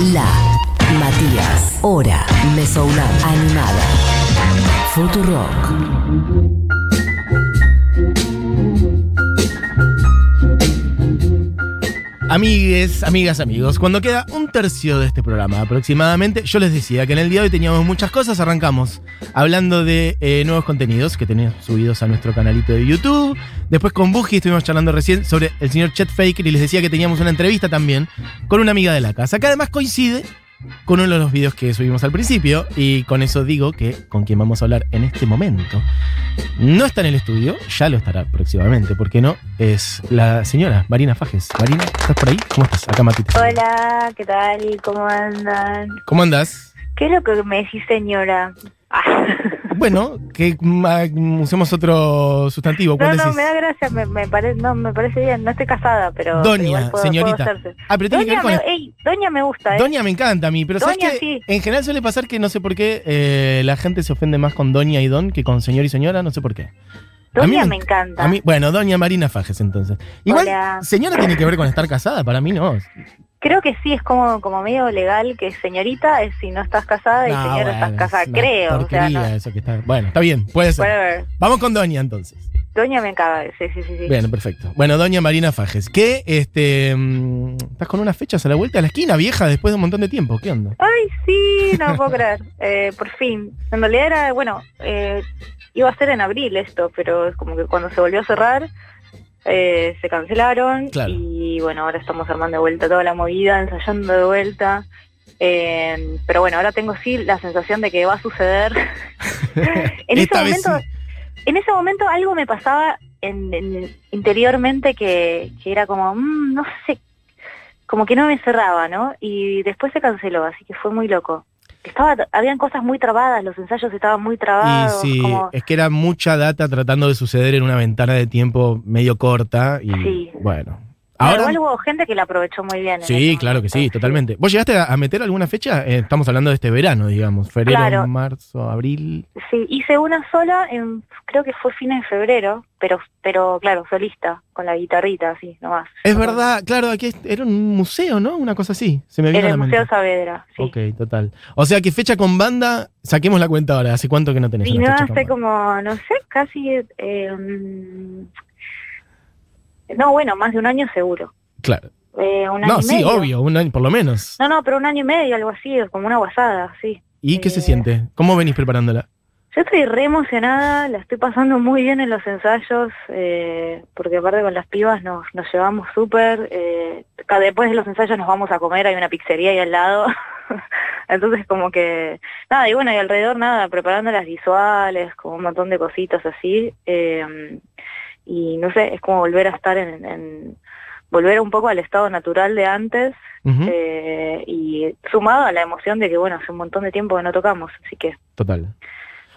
La Matías. Hora. Mesoulab. Animada. Futurock. Amigues, amigas, amigos, cuando queda un tercio de este programa aproximadamente, yo les decía que en el día de hoy teníamos muchas cosas, arrancamos hablando de eh, nuevos contenidos que tenemos subidos a nuestro canalito de YouTube, después con Buji estuvimos charlando recién sobre el señor Chet Faker y les decía que teníamos una entrevista también con una amiga de la casa, que además coincide con uno de los videos que subimos al principio y con eso digo que con quien vamos a hablar en este momento no está en el estudio, ya lo estará próximamente, ¿por qué no? Es la señora Marina Fajes. Marina, ¿estás por ahí? ¿Cómo estás? Acá Matita. Hola, ¿qué tal? ¿Cómo andan? ¿Cómo andas? ¿Qué es lo que me decís, señora? Ah. Bueno, que mm, usemos otro sustantivo. ¿Cuál No, no, decís? me da gracia, me, me parece, no, me parece bien. No estoy casada, pero. Doña, puedo- señorita. puedo. Ah, pero tiene que Doña, ver con me, el- ey, Doña me gusta, ¿eh? Doña me encanta a mí, pero ¿sabes Doña, qué? sí. En general suele pasar que no sé por qué eh, la gente se ofende más con Doña y Don que con señor y señora, no sé por qué. a mí Doña me- me encanta. A mí, bueno, Doña Marina Fajes entonces. Igual, Hola. señora tiene que ver con estar casada, para mí no. Creo que sí, es como, como medio legal que señorita es si no estás casada y No, señora bueno, estás es casada, creo. O sea, no. eso que está. Bueno, está bien, puede ser. Whatever. Vamos con Doña entonces. Doña me encanta, sí, sí, sí. sí. Bien, perfecto. Bueno, Doña Marina Fajes, que este mm, estás con unas fechas a la vuelta de la esquina, vieja, después de un montón de tiempo. ¿Qué onda? Ay, sí, no puedo creer. Eh, por fin. En realidad era, bueno, eh, iba a ser en abril esto, pero es como que cuando se volvió a cerrar, eh, se cancelaron. Claro. Y bueno, ahora estamos armando de vuelta toda la movida, ensayando de vuelta. Eh, pero bueno, ahora tengo sí la sensación de que va a suceder. en ese momento, sí. en ese momento algo me pasaba en, en- interiormente que, que era como, mm, no sé, como que no me cerraba, ¿no? Y después se canceló, así que fue muy loco. Estaba, habían cosas muy trabadas, los ensayos estaban muy Y trabados. sí, como- es que era mucha data tratando de suceder en una ventana de tiempo medio corta y Sí. bueno. Pero Ahora igual hubo gente que la aprovechó muy bien. en Sí, claro que sí, totalmente. ¿Vos llegaste a, meter alguna fecha? Eh, estamos hablando de este verano, digamos, febrero, Claro. marzo, abril. Sí, hice una sola, en, creo que fue fines de febrero, pero, pero claro, solista, con la guitarrita, así, nomás. Es verdad, claro, aquí era un museo, ¿no? Una cosa así. Se me vino En a el la Museo mente. Saavedra, sí. Ok, total. O sea que fecha con banda, saquemos la cuenta ahora. ¿Hace cuánto que no tenés Y no hace como, no sé, casi... eh, no, bueno, más de un año seguro. Claro. Eh, un año No, y sí, medio. obvio, un año por lo menos. No, no, pero un año y medio, algo así, como una guasada, sí. ¿Y qué se eh, siente? ¿Cómo venís preparándola? Yo estoy re emocionada, la estoy pasando muy bien en los ensayos, eh, porque aparte con las pibas nos, nos llevamos súper. Eh, después de los ensayos nos vamos a comer, hay una pizzería ahí al lado. Entonces como que, nada, y bueno, y alrededor nada, preparando las visuales, como un montón de cositas así. Eh, y no sé, es como volver a estar en, en- volver un poco al estado natural de antes eh, y sumado a la emoción de que, bueno, hace un montón de tiempo que no tocamos, así que... Total.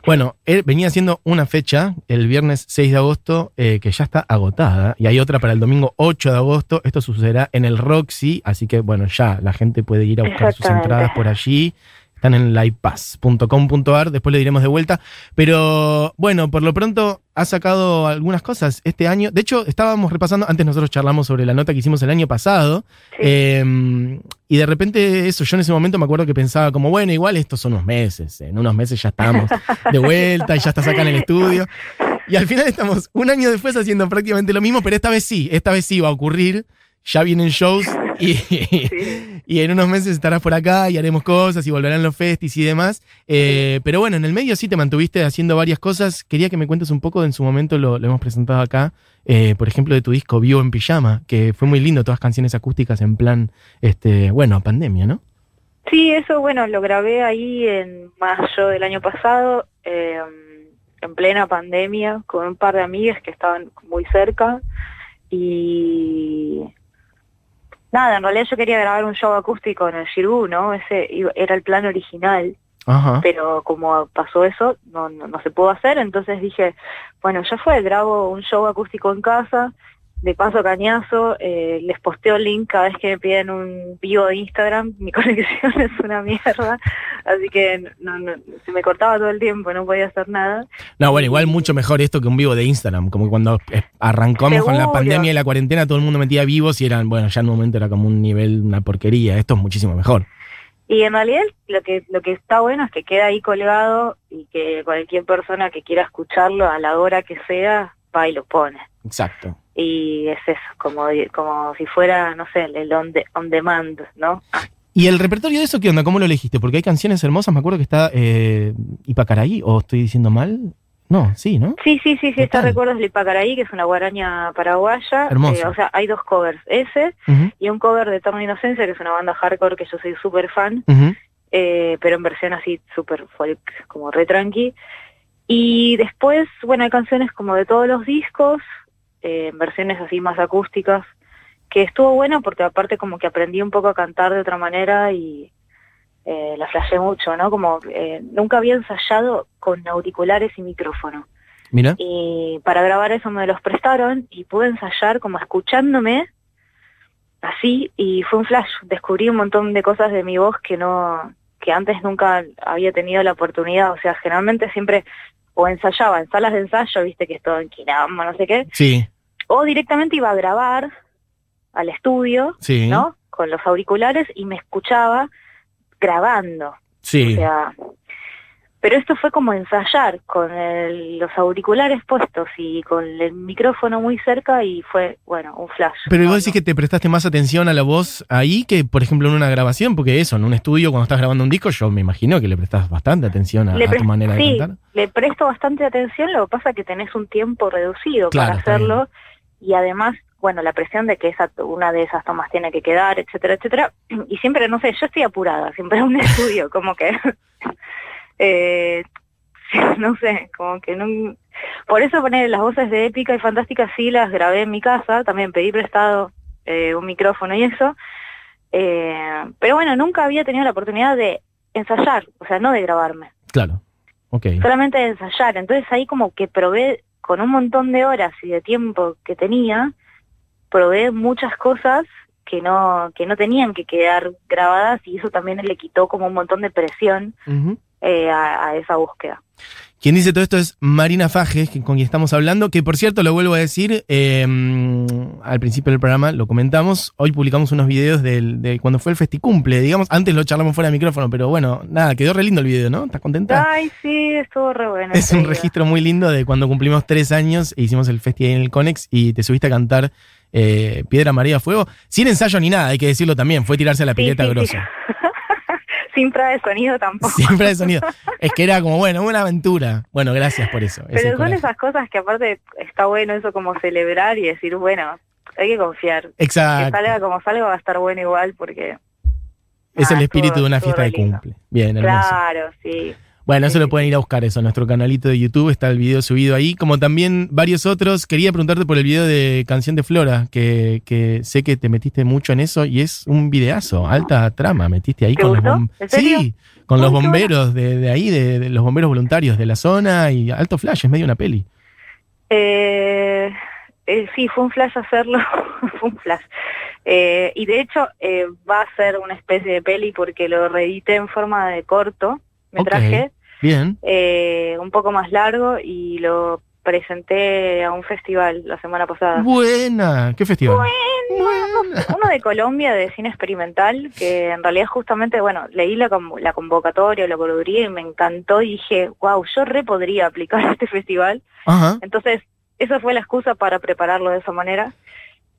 Bueno, él venía haciendo una fecha el viernes 6 de agosto eh, que ya está agotada y hay otra para el domingo 8 de agosto. Esto sucederá en el Roxy, así que bueno, ya la gente puede ir a buscar sus entradas por allí. Están en livepass.com.ar, después le diremos de vuelta. Pero bueno, por lo pronto ha sacado algunas cosas este año. De hecho, estábamos repasando, antes nosotros charlamos sobre la nota que hicimos el año pasado. Sí. Eh, y de repente eso, yo en ese momento me acuerdo que pensaba como, bueno, igual estos son unos meses, en unos meses ya estamos de vuelta y ya estás acá en el estudio. Y al final estamos un año después haciendo prácticamente lo mismo, pero esta vez sí, esta vez sí va a ocurrir. Ya vienen shows y, Sí. y en unos meses estarás por acá y haremos cosas y volverán los festis y demás. Eh, pero bueno, en el medio sí te mantuviste haciendo varias cosas. Quería que me cuentes un poco, en su momento lo, lo hemos presentado acá, eh, por ejemplo, de tu disco Vivo en Pijama, que fue muy lindo, todas canciones acústicas en plan, este, bueno, pandemia, ¿no? Sí, eso, bueno, lo grabé ahí en mayo del año pasado, eh, en plena pandemia, con un par de amigas que estaban muy cerca. Y nada, en realidad yo quería grabar un show acústico en el Shirú, ¿no? Ese era el plan original, Ajá. pero como pasó eso, no, no, no se pudo hacer, entonces dije, bueno, ya fue, grabo un show acústico en casa, de paso cañazo, eh, les posteo el link cada vez que me piden un vivo de Instagram, mi conexión es una mierda, así que no, no, se me cortaba todo el tiempo, no podía hacer nada. No, bueno, igual mucho mejor esto que un vivo de Instagram. Como cuando eh, arrancamos con la pandemia y la cuarentena, todo el mundo metía vivos y eran, bueno, ya en un momento era como un nivel, una porquería. Esto es muchísimo mejor. Y en realidad lo que, lo que está bueno es que queda ahí colgado y que cualquier persona que quiera escucharlo a la hora que sea, va y lo pone. Exacto. Y es eso, como, como si fuera, no sé, el on, de- on demand, ¿no? ¿Y el repertorio de eso qué onda? ¿Cómo lo elegiste? Porque hay canciones hermosas, me acuerdo que está eh, Ipacaraí, o estoy diciendo mal. No, sí, ¿no? Sí, sí, sí, sí, está. Recuerdos de Ipacaraí, que es una guaraña paraguaya. Hermoso. Eh, o sea, hay dos covers, ese y un cover de Eterna Inocencia, que es una banda hardcore que yo soy súper fan, eh, pero en versión así súper folk, como re tranqui. Y después, bueno, hay canciones como de todos los discos, eh, en versiones así más acústicas, que estuvo bueno porque aparte como que aprendí un poco a cantar de otra manera y eh, la flashé mucho, ¿no? Como eh, nunca había ensayado con auriculares y micrófono. Mira. Y para grabar eso me los prestaron y pude ensayar como escuchándome así y fue un flash. Descubrí un montón de cosas de mi voz que no, que antes nunca había tenido la oportunidad. O sea, generalmente siempre o ensayaba en salas de ensayo, viste que es todo en quilombo, no sé qué, Sí, o directamente iba a grabar al estudio, sí. ¿no? Con los auriculares y me escuchaba grabando. Sí. O sea, pero esto fue como ensayar con el- los auriculares puestos y con el micrófono muy cerca y fue, bueno, un flash. Pero vos decís que te prestaste más atención a la voz ahí que, por ejemplo, en una grabación, porque eso, en un estudio, cuando estás grabando un disco, yo me imagino que le prestas bastante atención a, a tu manera sí, de cantar. le presto bastante atención, lo que pasa es que tenés un tiempo reducido Claro, para hacerlo y además, bueno, la presión de que esa una de esas tomas tiene que quedar, etcétera, etcétera. Y siempre, no sé, yo estoy apurada, siempre en un estudio, como que, eh, no sé, como que no... Por eso poner las voces de épica y fantástica sí las grabé en mi casa, también pedí prestado eh, un micrófono y eso. Eh, pero bueno, nunca había tenido la oportunidad de ensayar, o sea, no de grabarme Claro. Ok. solamente de ensayar. Entonces ahí como que probé con un montón de horas y de tiempo que tenía, probé muchas cosas que no que no tenían que quedar grabadas y eso también le quitó como un montón de presión eh, a, a esa búsqueda. Quien dice todo esto es Marina Fajes, con quien estamos hablando, que por cierto, lo vuelvo a decir, eh, al principio del programa lo comentamos, hoy publicamos unos videos del, de cuando fue el festicumple, digamos, antes lo charlamos fuera de micrófono, pero bueno, nada, quedó re lindo el video, ¿no? ¿Estás contenta? Ay, sí, estuvo re bueno. Es un registro muy lindo de cuando cumplimos tres años e hicimos el festival en el Conex y te subiste a cantar eh, Piedra María Fuego, sin ensayo ni nada, hay que decirlo también, fue tirarse a la pileta sí, sí. grosa. Sin prueba de sonido tampoco. Siempre de sonido. Es que era como, bueno, una aventura. Bueno, gracias por eso. Pero son coraje. esas cosas que aparte está bueno eso como celebrar y decir, bueno, hay que confiar. Que Exacto. salga como salga va a estar bueno igual porque... Es Ah, el espíritu estuvo- de una fiesta de cumple. Bien, hermoso. Claro, sí. Bueno, eso Sí, lo sí, pueden ir a buscar eso, nuestro canalito de YouTube está el video subido ahí, como también varios otros. Quería preguntarte por el video de Canción de Flora, que, que sé que te metiste mucho en eso y es un videazo, alta trama, metiste ahí ¿Te con gustó? los. Sí, con los bomberos de, de ahí, de, de los bomberos voluntarios de la zona y alto flash, es medio una peli. Eh, eh, sí, fue un flash hacerlo, fue un flash. Eh, y de hecho eh, va a ser una especie de peli porque lo reedité en forma de corto, metraje, Bien. eh, un poco más largo y lo presenté a un festival la semana pasada. Buena. ¿Qué festival? Buena. Uno de Colombia de cine experimental, que en realidad justamente, bueno, leí la, la convocatoria, la curaduría y me encantó y dije, wow, yo re podría aplicar a este festival. Ajá. Entonces, esa fue la excusa para prepararlo de esa manera.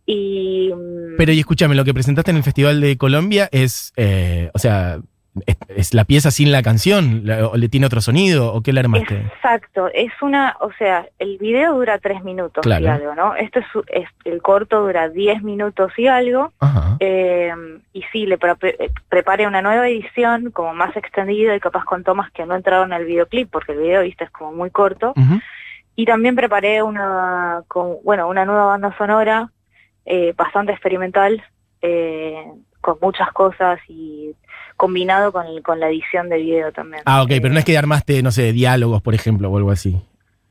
Y mm, Pero y escúchame, lo que presentaste en el Festival de Colombia es, eh, o sea, es, es la pieza sin la canción, La- o le tiene otro sonido, o qué le armaste. exacto, es una, o sea, el video dura tres minutos Claro. y algo, ¿no? Este es, el corto dura diez minutos y algo. Eh, y sí, le pre- preparé una nueva edición como más extendida y capaz con tomas que no entraron al videoclip porque el video, viste, es como muy corto. Y también preparé una, con, bueno, una nueva banda sonora eh, bastante experimental, eh, con muchas cosas y combinado con, con la edición de video también. Ah, ok, pero no Eh, es que armaste, no sé, diálogos, por ejemplo, o algo así.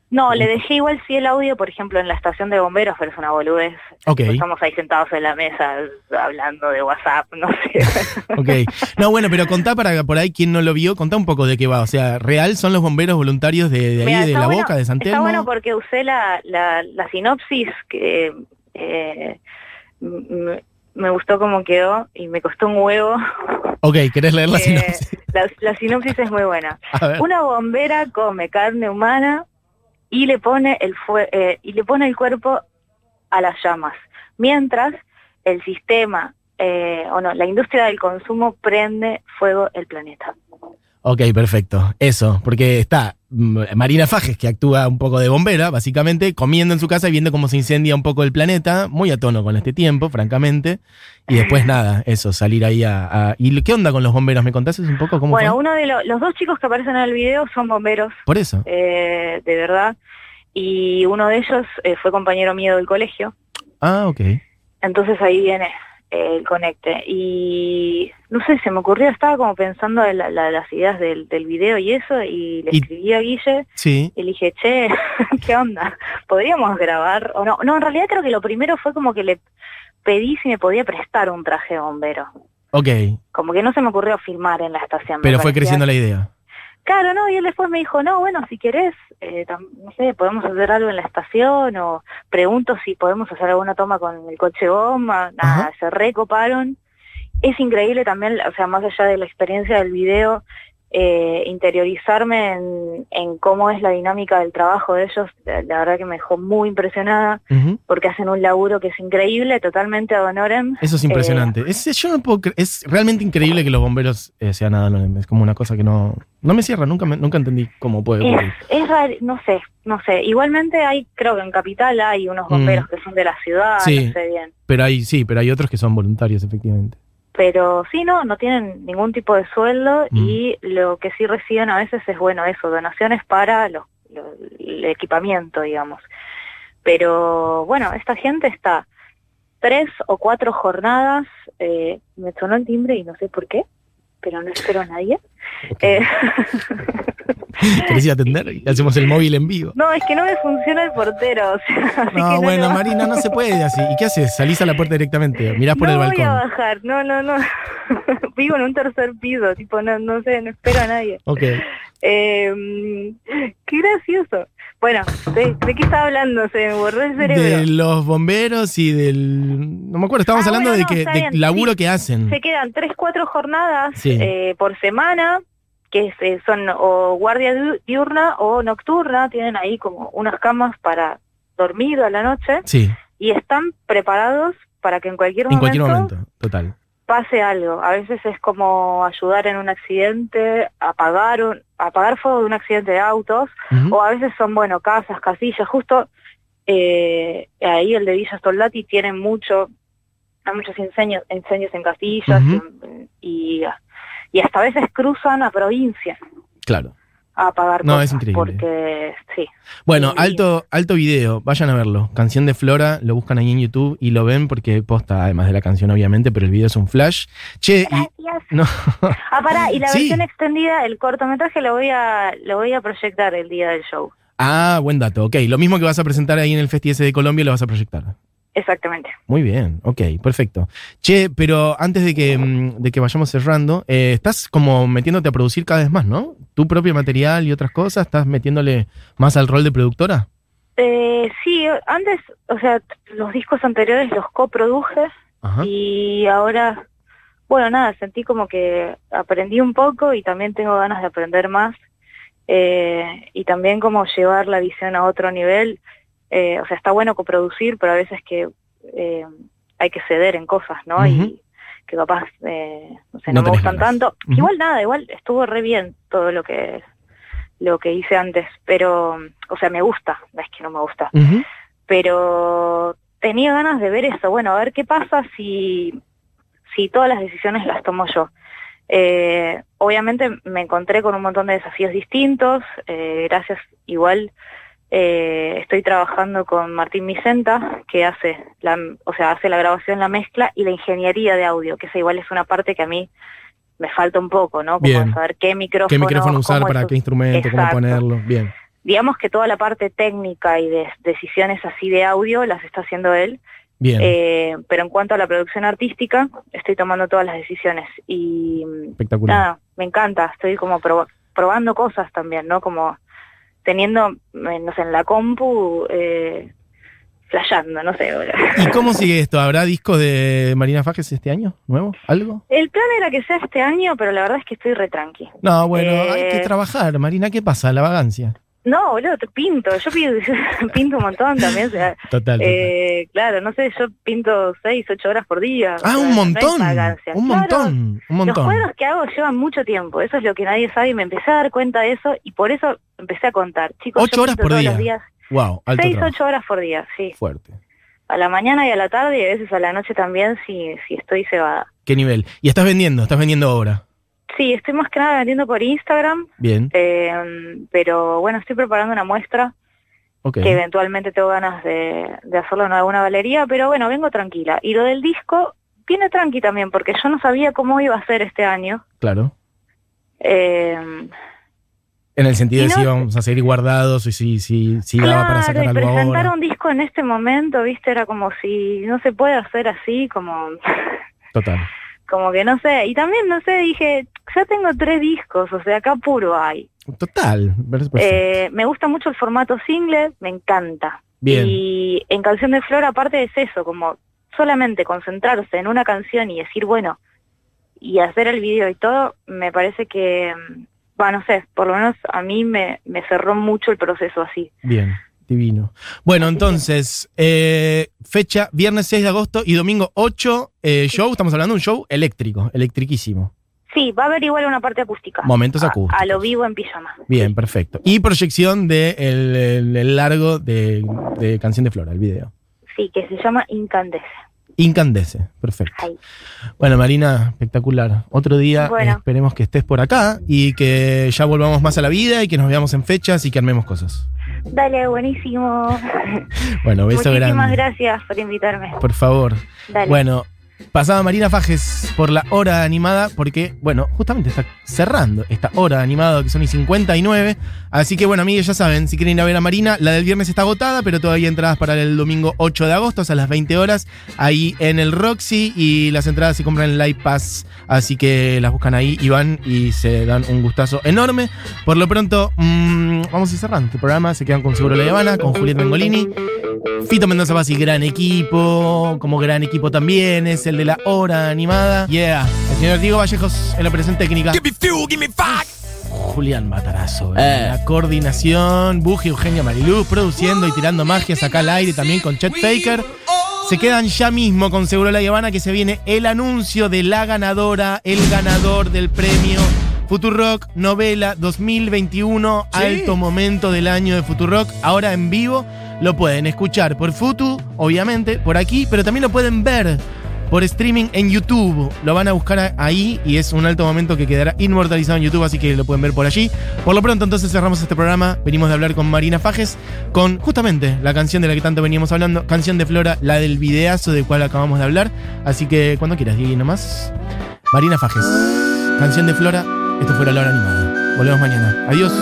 No, le dejé igual sí el audio, por ejemplo, en la estación de bomberos, pero es una boludez. Ok, Estamos ahí sentados en la mesa hablando de WhatsApp, no sé. ok. No, bueno, pero contá para por ahí quien no lo vio, contá un poco de qué va. O sea, ¿real son los bomberos voluntarios de, de ahí, de La bueno- Boca, de San Está bueno porque usé la, la, la sinopsis que eh, me gustó cómo quedó y me costó un huevo. Ok, ¿querés leer la Eh, sinopsis? la, la sinopsis es muy buena. Una bombera come carne humana y le pone el fue- eh, y le pone el cuerpo a las llamas, mientras el sistema eh, o no, la industria del consumo prende fuego el planeta. Ok, perfecto. Eso, porque está mm, Marina Fajes, que actúa un poco de bombera, básicamente, comiendo en su casa y viendo cómo se incendia un poco el planeta, muy a tono con este tiempo, francamente. Y después nada, eso, salir ahí a... a- ¿Y qué onda con los bomberos? ¿Me contaste un poco cómo Bueno, fue? uno de lo- los dos chicos que aparecen en el video son bomberos, Por eso. eh, de verdad, y uno de ellos eh, fue compañero mío del colegio. Ah, ok. Entonces ahí viene el conecte. Y no sé, se me ocurrió, estaba como pensando en la- la- las ideas del, del video y eso, y le Y- escribí a Guille Sí. y le dije, che, ¿qué onda? ¿Podríamos grabar? O no, no, en realidad creo que lo primero fue como que le pedí si me podía prestar un traje de bombero. Ok. Como que no se me ocurrió filmar en la estación. Pero fue creciendo la idea. Claro, no, y él después me dijo, no, bueno, si querés, eh, no sé, podemos hacer algo en la estación o pregunto si podemos hacer alguna toma con el coche bomba, nada, Ajá. se recoparon. Es increíble también, o sea, más allá de la experiencia del video, eh, interiorizarme en, en cómo es la dinámica del trabajo de ellos, la, la verdad que me dejó muy impresionada Ujú. porque hacen un laburo que es increíble, totalmente ad honorem. Eso es impresionante. Es, yo no puedo es realmente increíble que los bomberos eh, sean nada Es como una cosa que no, no me cierra, nunca, me- nunca entendí cómo puede Es, ocurrir. es rar- no sé, no sé. Igualmente hay, creo que en Capital hay unos Mm. bomberos que son de la ciudad, Sí. no sé bien. Pero hay, sí, pero hay otros que son voluntarios, efectivamente. Pero sí, no, no tienen ningún tipo de sueldo Mm. y lo que sí reciben a veces es, bueno, eso, donaciones para los- lo- el equipamiento, digamos. Pero bueno, esta gente está tres o cuatro jornadas, eh, me sonó el timbre y no sé por qué, pero no espero a nadie. Ok. Eh, ¿Querés ir a atender? Y hacemos el móvil en vivo. no, es que no me funciona el portero, o sea, No, bueno, Marina, no se puede así. ¿Y qué haces? Salís a la puerta directamente, mirás por no el voy a balcón. bajar, no, no, no. Vivo en un tercer piso, tipo, no, no sé, no espero a nadie. Ok. Eh, qué gracioso. Bueno, ¿de, de qué estaba hablando? Se me borró el cerebro. De los bomberos y del. No me acuerdo, estábamos Ah, hablando bueno, de que está de bien, laburo sí. que hacen. Se quedan tres, cuatro jornadas Sí. eh, por semana, que es, eh, son o guardia di- diurna o nocturna, tienen ahí como unas camas para dormir a la noche Sí, y están preparados para que en cualquier en momento, cualquier momento, total. Pase algo. A veces es como ayudar en un accidente, apagar un, apagar fuego de un accidente de autos, o a veces son, bueno, casas, casillas, justo eh, ahí el de Villa Soldati tiene mucho, hay muchos incendios, incendios en casillas y, y hasta a veces cruzan a provincia Claro. A apagar No, cosas, es increíble. porque sí, Bueno, alto, alto video, vayan a verlo. Canción de Flora, lo buscan ahí en YouTube y lo ven porque posta, además de la canción, obviamente, pero el video es un flash. Che, y. Gracias. No. Ah, pará, y la Sí. versión extendida, el cortometraje lo voy a lo voy a proyectar el día del show. Ah, buen dato. Ok, lo mismo que vas a presentar ahí en el Festi de Colombia lo vas a proyectar. Exactamente. Muy bien, ok, perfecto. Che, pero antes de que, mm, de que vayamos cerrando, eh, estás como metiéndote a producir cada vez más, ¿no? Tu propio material y otras cosas, ¿estás metiéndole más al rol de productora? Eh, sí, antes, o sea, los discos anteriores los coproduje Ajá. y ahora, bueno, nada, sentí como que aprendí un poco y también tengo ganas de aprender más eh, y también como llevar la visión a otro nivel. Eh, o sea, está bueno coproducir, pero a veces que eh, hay que ceder en cosas, ¿no? Y que capaz, eh, no sé, No no, me gustan ganas. tanto. Igual nada, igual estuvo re bien todo lo que lo que hice antes, pero, o sea, me gusta, es que no me gusta pero tenía ganas de ver eso, bueno, a ver qué pasa si, si todas las decisiones las tomo yo. Eh, obviamente me encontré con un montón de desafíos distintos, eh, gracias igual eh, estoy trabajando con Martín Vicenta, que hace la, o sea, hace la grabación, la mezcla y la ingeniería de audio, que esa igual es una parte que a mí me falta un poco, ¿no? Como Bien. saber qué micrófono, ¿Qué micrófono usar para qué instrumento, cómo ponerlo? Bien. digamos que toda la parte técnica y de decisiones así de audio las está haciendo él, Bien. eh, pero en cuanto a la producción artística, estoy tomando todas las decisiones y Espectacular. nada, me encanta, estoy como proba- probando cosas también, ¿no? Como teniendo, eh, no sé, en la compu, eh, flasheando, no sé. ¿Y cómo sigue esto? ¿Habrá discos de Marina Fajes este año? ¿Nuevo? ¿Algo? El plan era que sea este año, pero la verdad es que estoy re tranqui. No, bueno, Eh. hay que trabajar. Marina, ¿qué pasa? La vagancia. No, boludo, pinto. Yo pinto, pinto un montón también. O sea, Total. total. eh, claro, no sé, yo pinto seis, ocho horas por día. ah, o sea, un no montón. vagancia. un Claro, montón. Un Los montón. juegos que hago llevan mucho tiempo, eso es lo que nadie sabe y me empecé a dar cuenta de eso y por eso empecé a contar. Chicos, Ocho yo horas por todos día. los días, Wow, alto seis, trabajo. ocho horas por día, sí. Fuerte. A la mañana y a la tarde y a veces a la noche también si, si estoy cebada. ¿Qué nivel? Y estás vendiendo, estás vendiendo ahora. Sí, estoy más que nada vendiendo por Instagram, Bien, eh, pero bueno, estoy preparando una muestra ok. que eventualmente tengo ganas de, de hacerlo en alguna galería, pero bueno, vengo tranquila. Y lo del disco viene tranqui también, porque yo no sabía cómo iba a ser este año. Claro. Eh, En el sentido de si íbamos a seguir guardados y si, si, si daba para sacar algo presentar ahora. un disco en este momento, viste, era como si no se puede hacer así, como, Total. Como que no sé. Y también, no sé, dije, ya tengo tres discos, o sea, acá puro hay. Total. perfecto. Eh, me gusta mucho el formato single, me encanta. Bien. Y en Canción de Flor, aparte es eso, como solamente concentrarse en una canción y decir, bueno, y hacer el video y todo, me parece que, mm, bueno, no sé, por lo menos a mí me, me cerró mucho el proceso así. Bien, divino. Bueno, entonces, eh, fecha viernes 6 de agosto y domingo 8, eh, show, estamos hablando de un show eléctrico, electriquísimo. Sí, va a haber igual una parte acústica. Momentos acústicos. A, lo vivo en pijama. Bien, perfecto. Y proyección de el, el- el largo de, de Canción de Flora, el video. Sí, que se llama Incandesce. Incandesce, perfecto. Ahí. Bueno, Marina, espectacular. Otro día Bueno. eh, esperemos que estés por acá y que ya volvamos más a la vida y que nos veamos en fechas y que armemos cosas. Dale, buenísimo. Bueno, beso Muchísimas grande. gracias por invitarme. Por favor. Dale. Bueno, pasaba Marina Fajes por la hora animada porque, bueno, justamente está cerrando esta hora animada que son y 59. Así que, bueno, amigues, ya saben, si quieren ir a ver a Marina, la del viernes está agotada, pero todavía entradas para el domingo 8 de agosto, o sea, a las 20 horas, ahí en el Roxy y las entradas se compran en Live Pass. Así que las buscan ahí y van y se dan un gustazo enorme. Por lo pronto, mm, vamos a ir cerrando este programa. Se quedan con Seguro La Habana, con Julieta Mengolini. Fito Mendoza Bassi, gran equipo, como gran equipo también, es el de la hora animada. Yeah, el señor Diego Vallejos en la operación técnica. Give me fuel, give me fire. Julián Matarazo, Eh. la coordinación, Buji Eugenia Mariluz produciendo y tirando magias acá al aire también con Chet Faker. Se quedan ya mismo con Seguro La Habana que se viene el anuncio de la ganadora, el ganador del premio Futurock Novela 2021, alto momento del año de Futurock, ahora en vivo. Lo pueden escuchar por Futu, obviamente, por aquí, pero también lo pueden ver por streaming en YouTube. Lo van a buscar ahí y es un alto momento que quedará inmortalizado en YouTube, así que lo pueden ver por allí. Por lo pronto, entonces cerramos este programa. Venimos de hablar con Marina Fajes con justamente la canción de la que tanto veníamos hablando, canción de Flora, la del videazo del cual acabamos de hablar. Así que cuando quieras, Diego, nomás. Marina Fajes, canción de Flora. Esto fue la hora animada. Volvemos mañana. Adiós.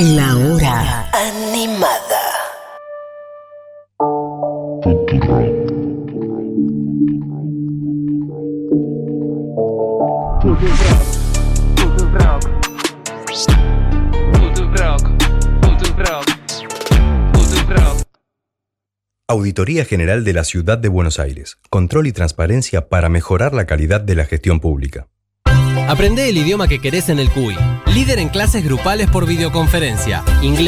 La hora animada. Auditoría General de la Ciudad de Buenos Aires. Control y transparencia para mejorar la calidad de la gestión pública. Aprende el idioma que querés en el CUI. Líder en clases grupales por videoconferencia. Inglés.